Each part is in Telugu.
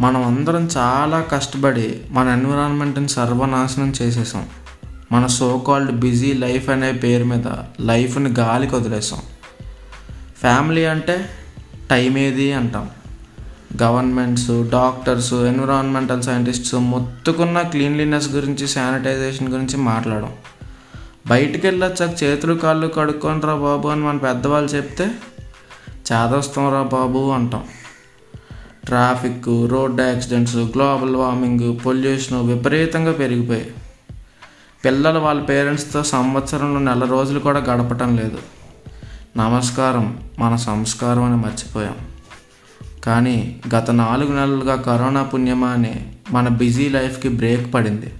మనం అందరం చాలా కష్టపడి మన ఎన్విరాన్మెంట్ని సర్వనాశనం చేసేసాం. మన సో కాల్డ్ బిజీ లైఫ్ అనే పేరు మీద లైఫ్ని గాలికి వదిలేసాం. ఫ్యామిలీ అంటే టైం ఏది అంటాం. గవర్నమెంట్స్ డాక్టర్స్ ఎన్విరాన్మెంటల్ సైంటిస్ట్స్ మొత్తుకున్న క్లీన్లీనెస్ గురించి శానిటైజేషన్ గురించి మాట్లాడడం బయటికి వెళ్ళొచ్చాక చేతులు కాళ్ళు కడుక్కొని రా బాబు అని మన పెద్దవాళ్ళు చెప్తే చేదొస్తాం రా బాబు అంటాం. Traffic road accidents global warming pollution విపరీతంగా పెరిగిపోయాయి. పిల్లలు వాళ్ళ పేరెంట్స్తో సంవత్సరంలో నెల రోజులు కూడా గడపటం లేదు. నమస్కారం మన సంస్కారం అని మర్చిపోయాం. కానీ గత నాలుగు నెలలుగా కరోనా పుణ్యమా అని మన బిజీ లైఫ్కి బ్రేక్ పడింది.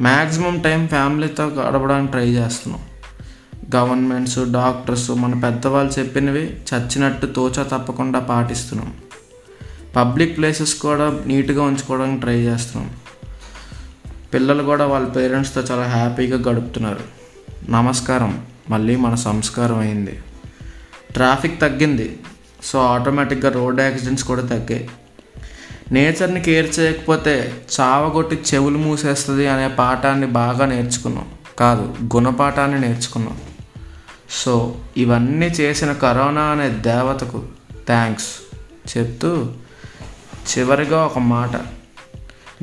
మ్యాక్సిమం టైం ఫ్యామిలీతో గడపడానికి ట్రై చేస్తున్నాం. గవర్నమెంట్స్ డాక్టర్స్ మన పెద్దవాళ్ళు చెప్పినవి చచ్చినట్టు తోచా తప్పకుండా పాటిస్తున్నాం. పబ్లిక్ ప్లేసెస్ కూడా నీట్గా ఉంచుకోవడానికి ట్రై చేస్తున్నాం. పిల్లలు కూడా వాళ్ళ పేరెంట్స్తో చాలా హ్యాపీగా గడుపుతున్నారు. నమస్కారం. మళ్ళీ మన సంస్కారం అయింది. ట్రాఫిక్ తగ్గింది. సో ఆటోమేటిక్గా రోడ్ యాక్సిడెంట్స్ కూడా తగ్గాయి. నేచర్ని కేర్ చేయకపోతే చావగొట్టి చెవులు మూసేస్తుంది అనే పాఠాన్ని బాగా నేర్చుకున్నాం. కాదు గుణపాఠాన్ని నేర్చుకున్నాం. సో ఇవన్నీ చేసిన కరోనా అనే దేవతకు థ్యాంక్స్ చెప్తూ చివరిగా ఒక మాట.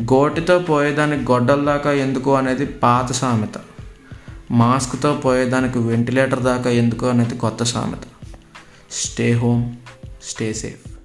గోటితో పోయేదానికి గొడ్డల దాకా ఎందుకు అనేది పాత సామెత. మాస్క్తో పోయేదానికి వెంటిలేటర్ దాకా ఎందుకు అనేది కొత్త సామెత. Stay home stay safe.